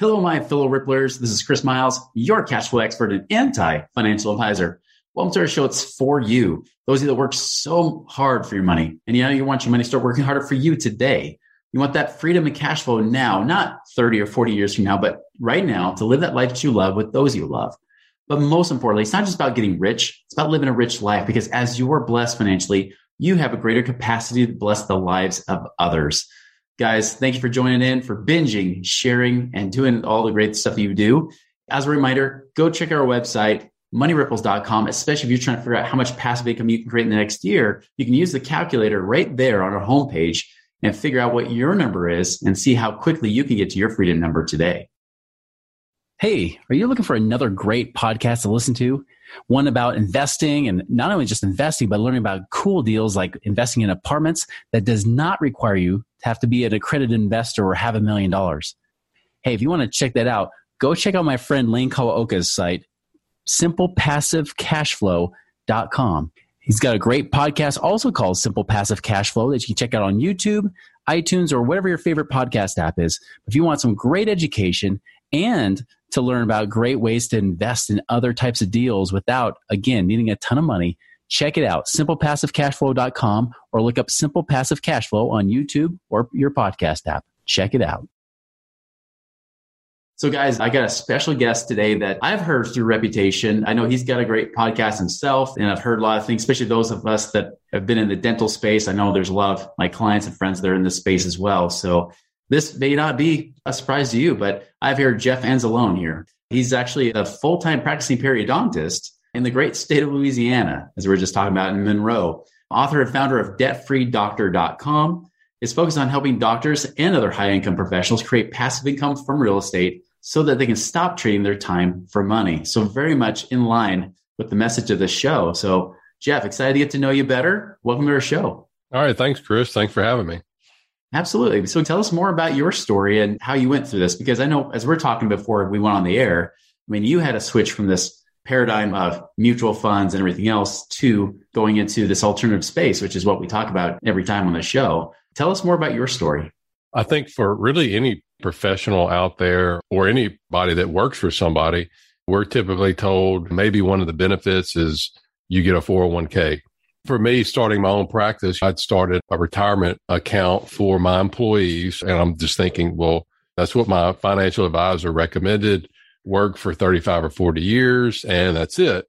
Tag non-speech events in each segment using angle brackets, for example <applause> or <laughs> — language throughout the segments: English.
Hello, my fellow Ripplers. This is Chris Miles, your cash flow expert and anti financial advisor. Welcome to our show. It's for you. Those of you that work so hard for your money and you know you want your money to start working harder for you today. You want that freedom and cash flow now, not 30 or 40 years from now, but right now to live that life that you love with those you love. But most importantly, it's not just about getting rich. It's about living a rich life because as you are blessed financially, you have a greater capacity to bless the lives of others. Guys, thank you for joining in, for binging, sharing, and doing all the great stuff you do. As a reminder, go check our website, moneyripples.com, especially if you're trying to figure out how much passive income you can create in the next year. You can use the calculator right there on our homepage and figure out what your number is and see how quickly you can get to your freedom number today. Hey, are you looking for another great podcast to listen to? One about investing and not only just investing, but learning about cool deals like investing in apartments that does not require you to have to be an accredited investor or have a million dollars. Hey, if you want to check that out, go check out my friend Lane Kawaoka's site, simplepassivecashflow.com. He's got a great podcast also called Simple Passive Cash Flow that you can check out on YouTube, iTunes, or whatever your favorite podcast app is. If you want some great education and to learn about great ways to invest in other types of deals without, again, needing a ton of money, check it out, simplepassivecashflow.com or look up Simple Passive Cash Flow on YouTube or your podcast app. Check it out. So, guys, I got a special guest today that I've heard through reputation. I know he's got a great podcast himself, and I've heard a lot of things, especially those of us that have been in the dental space. I know there's a lot of my clients and friends that are in this space as well. So, this may not be a surprise to you, but I've here Jeff Anzalone here. He's actually a full time practicing periodontist in the great state of Louisiana, as we were just talking about in Monroe. Author and founder of debtfreedoctor.com is focused on helping doctors and other high income professionals create passive income from real estate so that they can stop trading their time for money. So, very much in line with the message of the show. So, Jeff, excited to get to know you better. Welcome to our show. All right. Thanks, Chris. Thanks for having me. Absolutely. So tell us more about your story and how you went through this, because I know as we're talking before we went on the air, I mean, you had to switch from this paradigm of mutual funds and everything else to going into this alternative space, which is what we talk about every time on the show. Tell us more about your story. I think for really any professional out there or anybody that works for somebody, we're typically told maybe one of the benefits is you get a 401k. For me, starting my own practice, I'd started a retirement account for my employees. And I'm just thinking, well, that's what my financial advisor recommended work for 35 or 40 years, and that's it.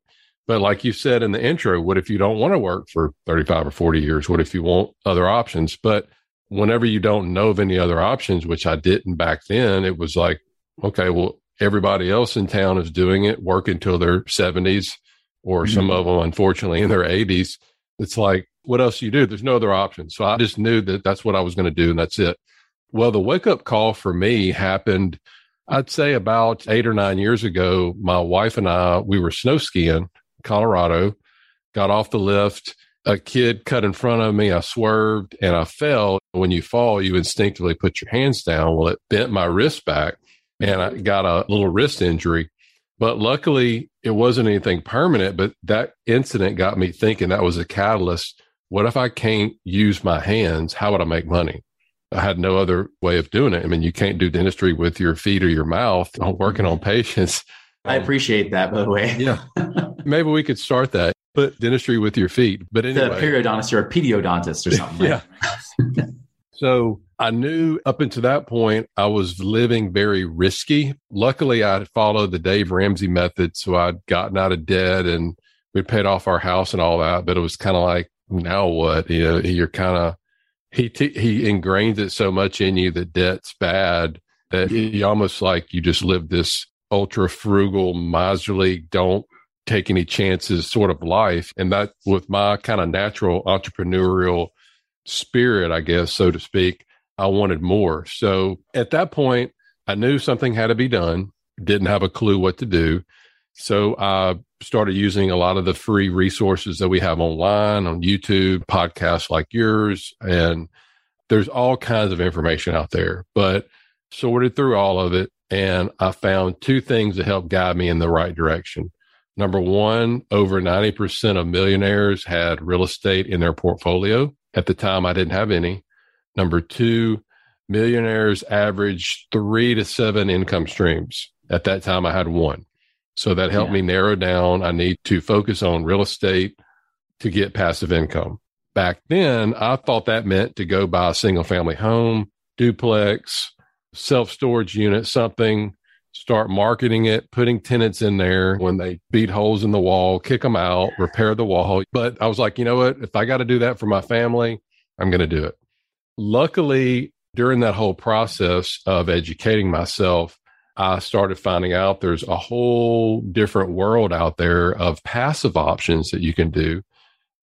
But like you said in the intro, what if you don't want to work for 35 or 40 years? What if you want other options? But whenever you don't know of any other options, which I didn't back then, it was like, okay, well, everybody else in town is doing it, work until their 70s, or mm-hmm. some of them, unfortunately, in their 80s. It's like, what else do you do? There's no other option. So I just knew that that's what I was going to do and that's it. Well, the wake up call for me happened, I'd say about eight or nine years ago. My wife and I, we were snow skiing Colorado, got off the lift. A kid cut in front of me. I swerved and I fell. When you fall, you instinctively put your hands down. Well, it bent my wrist back and I got a little wrist injury. But luckily, it wasn't anything permanent. But that incident got me thinking that was a catalyst. What if I can't use my hands? How would I make money? I had no other way of doing it. I mean, you can't do dentistry with your feet or your mouth on working on patients. I appreciate that, by the way. <laughs> yeah. Maybe we could start that. Put dentistry with your feet. But anyway. The periodontist or a pediodontist or something. <laughs> yeah. So I knew up until that point, I was living very risky. Luckily, I followed the Dave Ramsey method. So I'd gotten out of debt and we'd paid off our house and all that. But it was kind of like, now what? You know, you're kind of, he, t- he ingrains it so much in you that debt's bad that you almost like you just live this ultra frugal, miserly, don't take any chances sort of life. And that with my kind of natural entrepreneurial spirit, I guess, so to speak, I wanted more. So at that point, I knew something had to be done, didn't have a clue what to do. So I started using a lot of the free resources that we have online on YouTube, podcasts like yours, and there's all kinds of information out there. But sorted through all of it, and I found two things that helped guide me in the right direction. Number one, over 90% of millionaires had real estate in their portfolio. At the time, I didn't have any. Number two, millionaires average three to seven income streams. At that time, I had one. So that helped yeah. me narrow down. I need to focus on real estate to get passive income. Back then, I thought that meant to go buy a single family home, duplex, self storage unit, something, start marketing it, putting tenants in there when they beat holes in the wall, kick them out, repair the wall. But I was like, you know what? If I got to do that for my family, I'm going to do it. Luckily, during that whole process of educating myself, I started finding out there's a whole different world out there of passive options that you can do.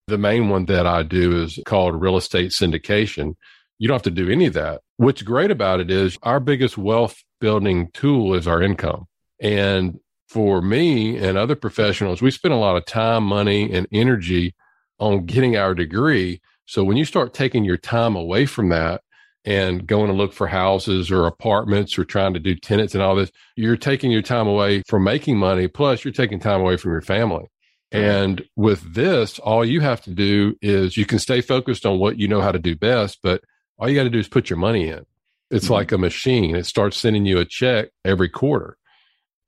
The main one that I do is called real estate syndication. You don't have to do any of that. What's great about it is our biggest wealth building tool is our income. And for me and other professionals, we spend a lot of time, money, and energy on getting our degree. So when you start taking your time away from that, and going to look for houses or apartments or trying to do tenants and all this, you're taking your time away from making money. Plus, you're taking time away from your family. And with this, all you have to do is you can stay focused on what you know how to do best, but all you got to do is put your money in. It's mm-hmm. like a machine. It starts sending you a check every quarter.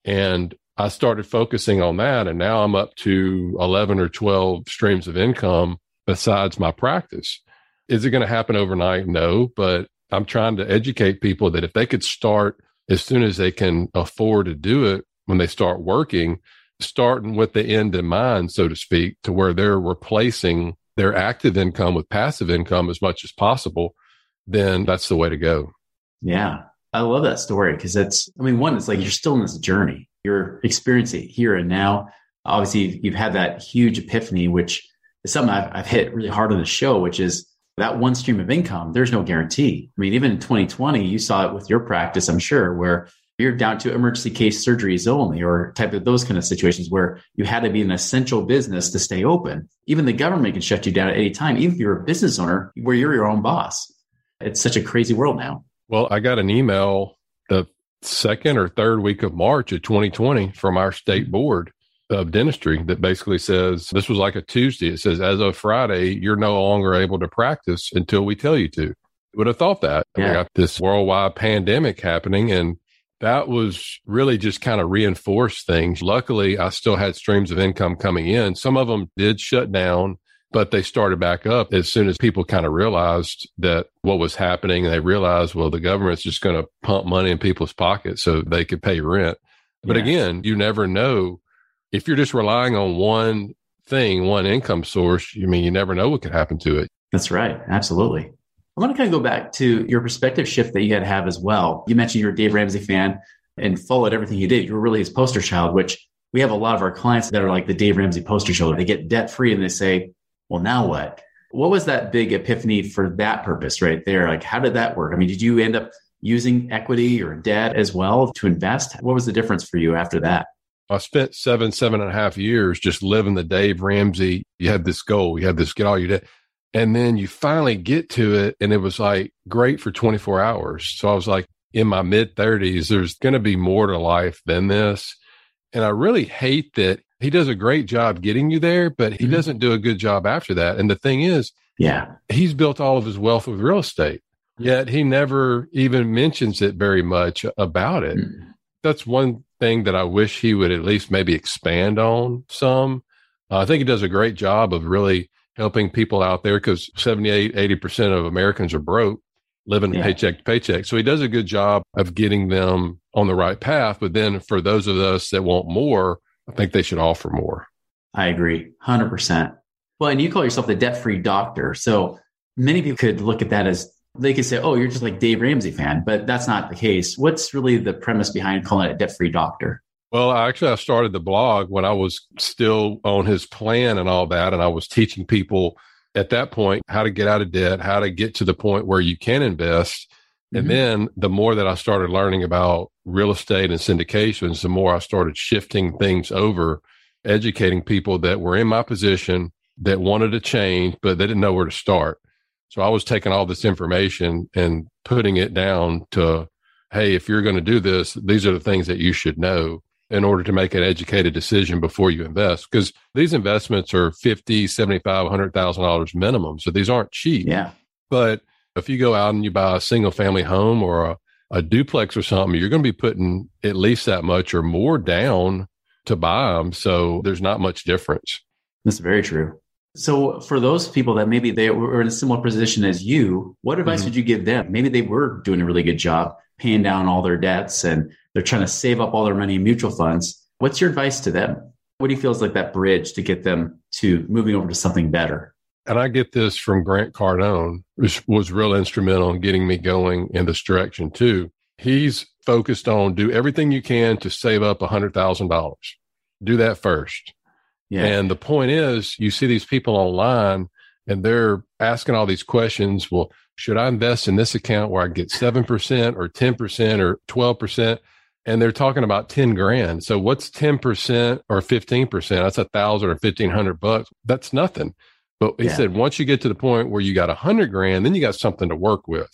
And I started focusing on that. And now I'm up to 11 or 12 streams of income besides my practice. Is it going to happen overnight? No, but I'm trying to educate people that if they could start as soon as they can afford to do it when they start working, starting with the end in mind, so to speak, to where they're replacing their active income with passive income as much as possible, then that's the way to go. Yeah. I love that story because that's, I mean, one, it's like you're still in this journey. You're experiencing it here and now. Obviously, you've had that huge epiphany, which is something I've, I've hit really hard on the show, which is that one stream of income, there's no guarantee. I mean, even in 2020, you saw it with your practice, I'm sure, where you're down to emergency case surgeries only or type of those kind of situations where you had to be an essential business to stay open. Even the government can shut you down at any time, even if you're a business owner where you're your own boss. It's such a crazy world now. Well, I got an email the second or third week of March of 2020 from our state mm-hmm. board of dentistry that basically says this was like a Tuesday. It says, as of Friday, you're no longer able to practice until we tell you to. Would have thought that. Yeah. We got this worldwide pandemic happening, and that was really just kind of reinforced things. Luckily, I still had streams of income coming in. Some of them did shut down, but they started back up as soon as people kind of realized that what was happening. They realized, well, the government's just going to pump money in people's pockets so they could pay rent. But yeah. again, you never know if you're just relying on one thing, one income source, you I mean you never know what could happen to it. That's right. Absolutely. I want to kind of go back to your perspective shift that you had to have as well. You mentioned you're a Dave Ramsey fan and followed everything he did. You were really his poster child, which we have a lot of our clients that are like the Dave Ramsey poster child. They get debt free and they say, well, now what? What was that big epiphany for that purpose right there? Like, how did that work? I mean, did you end up using equity or debt as well to invest? What was the difference for you after that? I spent seven, seven and a half years just living the Dave Ramsey. You had this goal, you had this get all your debt. And then you finally get to it, and it was like great for 24 hours. So I was like, in my mid 30s, there's going to be more to life than this. And I really hate that he does a great job getting you there, but he mm-hmm. doesn't do a good job after that. And the thing is, yeah, he's built all of his wealth with real estate, yet he never even mentions it very much about it. Mm-hmm. That's one thing that I wish he would at least maybe expand on some. Uh, I think he does a great job of really helping people out there because 78, 80% of Americans are broke, living yeah. paycheck to paycheck. So he does a good job of getting them on the right path. But then for those of us that want more, I think they should offer more. I agree 100%. Well, and you call yourself the debt free doctor. So many people could look at that as they could say, oh, you're just like Dave Ramsey fan, but that's not the case. What's really the premise behind calling it a debt free doctor? Well, actually, I started the blog when I was still on his plan and all that. And I was teaching people at that point how to get out of debt, how to get to the point where you can invest. And mm-hmm. then the more that I started learning about real estate and syndications, the more I started shifting things over, educating people that were in my position that wanted to change, but they didn't know where to start. So I was taking all this information and putting it down to, hey, if you're going to do this, these are the things that you should know in order to make an educated decision before you invest. Because these investments are 50, 75, $100,000 minimum. So these aren't cheap. Yeah. But if you go out and you buy a single family home or a, a duplex or something, you're going to be putting at least that much or more down to buy them. So there's not much difference. That's very true. So for those people that maybe they were in a similar position as you, what advice mm-hmm. would you give them? Maybe they were doing a really good job paying down all their debts and they're trying to save up all their money in mutual funds. What's your advice to them? What do you feel is like that bridge to get them to moving over to something better? And I get this from Grant Cardone, which was real instrumental in getting me going in this direction too. He's focused on do everything you can to save up a hundred thousand dollars. Do that first. Yeah. And the point is you see these people online and they're asking all these questions. Well, should I invest in this account where I get 7% or 10% or 12%? And they're talking about 10 grand. So what's 10% or 15%? That's a thousand or 1500 bucks. That's nothing. But he yeah. said, once you get to the point where you got a hundred grand, then you got something to work with.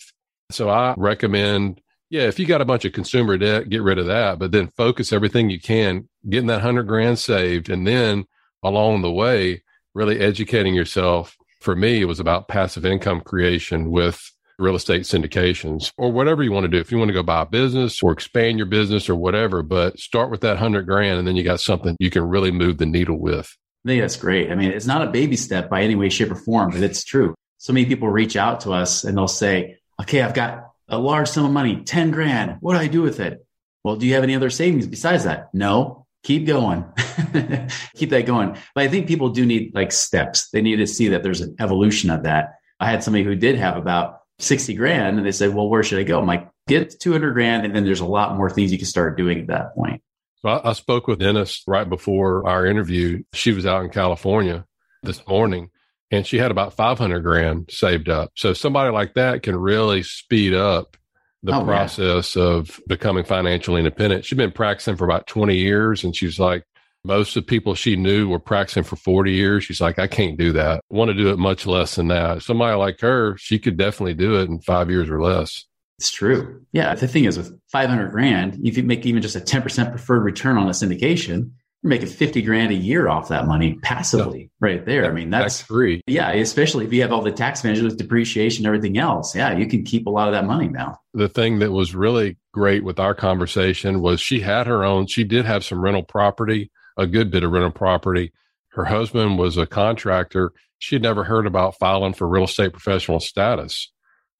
So I recommend, yeah, if you got a bunch of consumer debt, get rid of that, but then focus everything you can, getting that hundred grand saved. And then along the way, really educating yourself. For me, it was about passive income creation with real estate syndications or whatever you want to do. If you want to go buy a business or expand your business or whatever, but start with that hundred grand and then you got something you can really move the needle with. I think that's great. I mean, it's not a baby step by any way, shape, or form, but it's true. So many people reach out to us and they'll say, okay, I've got a large sum of money, 10 grand. What do I do with it? Well, do you have any other savings besides that? No. Keep going. <laughs> Keep that going. But I think people do need like steps. They need to see that there's an evolution of that. I had somebody who did have about 60 grand and they said, well, where should I go? I'm like, get 200 grand. And then there's a lot more things you can start doing at that point. So I, I spoke with Dennis right before our interview. She was out in California this morning and she had about 500 grand saved up. So somebody like that can really speed up the oh, process yeah. of becoming financially independent. She'd been practicing for about 20 years and she's like, most of the people she knew were practicing for 40 years. She's like, I can't do that. I want to do it much less than that. Somebody like her, she could definitely do it in five years or less. It's true. Yeah. The thing is, with 500 grand, if you make even just a 10% preferred return on a syndication, you're making 50 grand a year off that money passively right there. I mean, that's free. Yeah. Especially if you have all the tax advantages, depreciation, everything else. Yeah. You can keep a lot of that money now. The thing that was really great with our conversation was she had her own, she did have some rental property, a good bit of rental property. Her husband was a contractor. She had never heard about filing for real estate professional status.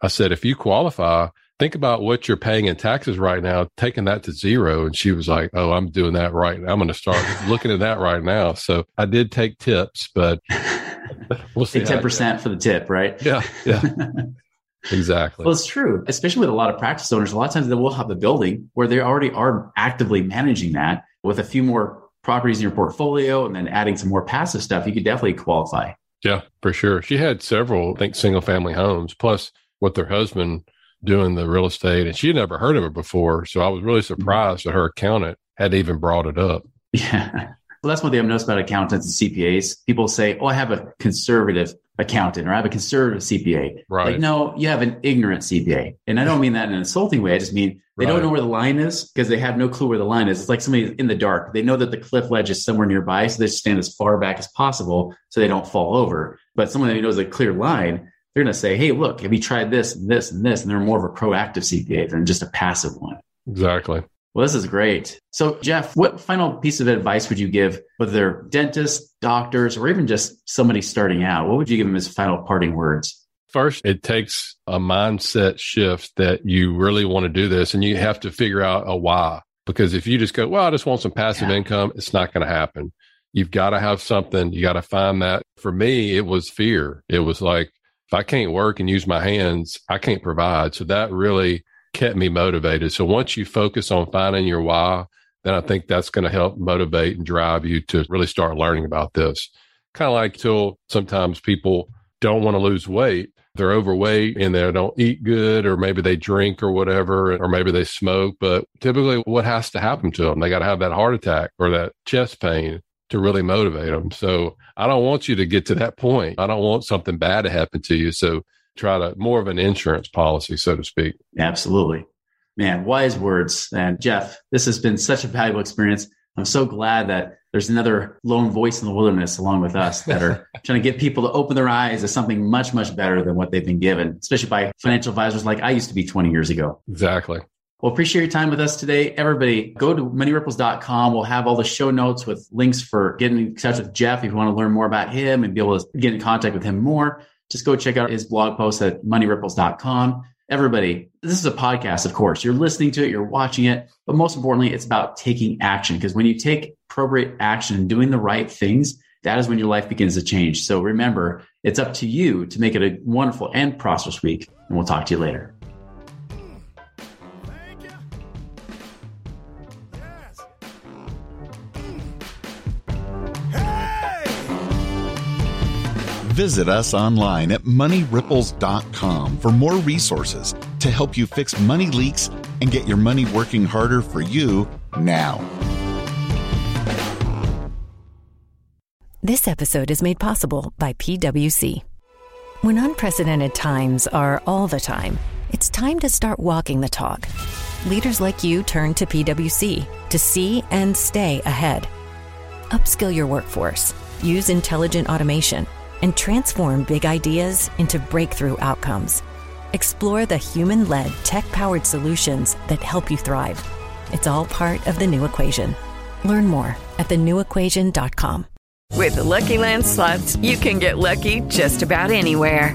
I said, if you qualify, think about what you're paying in taxes right now, taking that to zero. And she was like, Oh, I'm doing that right now. I'm going to start <laughs> looking at that right now. So I did take tips, but <laughs> we'll see. 10% for the tip, right? Yeah. Yeah. <laughs> exactly. Well, it's true, especially with a lot of practice owners. A lot of times they will have a building where they already are actively managing that with a few more properties in your portfolio and then adding some more passive stuff. You could definitely qualify. Yeah, for sure. She had several, I think, single family homes, plus with her husband doing the real estate and she had never heard of it before. So I was really mm-hmm. surprised that her accountant had even brought it up. Yeah. Well, that's one thing I've noticed about accountants and CPAs. People say, Oh, I have a conservative accountant or I have a conservative CPA. Right. Like, no, you have an ignorant CPA. And I don't mean that in an insulting way. I just mean they right. don't know where the line is because they have no clue where the line is. It's like somebody in the dark. They know that the cliff ledge is somewhere nearby. So they stand as far back as possible so they don't fall over. But someone who knows a clear line, they're going to say, Hey, look, have you tried this and this and this? And they're more of a proactive CPA than just a passive one. Exactly. Well, this is great. So, Jeff, what final piece of advice would you give, whether they're dentists, doctors, or even just somebody starting out? What would you give them as final parting words? First, it takes a mindset shift that you really want to do this and you have to figure out a why. Because if you just go, well, I just want some passive yeah. income, it's not going to happen. You've got to have something. You got to find that. For me, it was fear. It was like, if I can't work and use my hands, I can't provide. So that really kept me motivated. So once you focus on finding your why, then I think that's going to help motivate and drive you to really start learning about this. Kind of like till sometimes people don't want to lose weight. They're overweight and they don't eat good, or maybe they drink or whatever, or maybe they smoke. But typically, what has to happen to them? They got to have that heart attack or that chest pain to really motivate them. So I don't want you to get to that point. I don't want something bad to happen to you. So try to more of an insurance policy, so to speak. Absolutely. Man, wise words. And Jeff, this has been such a valuable experience. I'm so glad that there's another lone voice in the wilderness along with us that are <laughs> trying to get people to open their eyes to something much, much better than what they've been given, especially by financial advisors like I used to be 20 years ago. Exactly. Well, appreciate your time with us today. Everybody, go to moneyripples.com. We'll have all the show notes with links for getting in touch with Jeff if you want to learn more about him and be able to get in contact with him more. Just go check out his blog post at moneyripples.com. Everybody, this is a podcast, of course. You're listening to it, you're watching it, but most importantly, it's about taking action because when you take appropriate action and doing the right things, that is when your life begins to change. So remember, it's up to you to make it a wonderful and prosperous week. And we'll talk to you later. Visit us online at moneyripples.com for more resources to help you fix money leaks and get your money working harder for you now. This episode is made possible by PWC. When unprecedented times are all the time, it's time to start walking the talk. Leaders like you turn to PWC to see and stay ahead. Upskill your workforce, use intelligent automation and transform big ideas into breakthrough outcomes. Explore the human led, tech powered solutions that help you thrive. It's all part of the new equation. Learn more at thenewequation.com. With the Lucky Land slots, you can get lucky just about anywhere.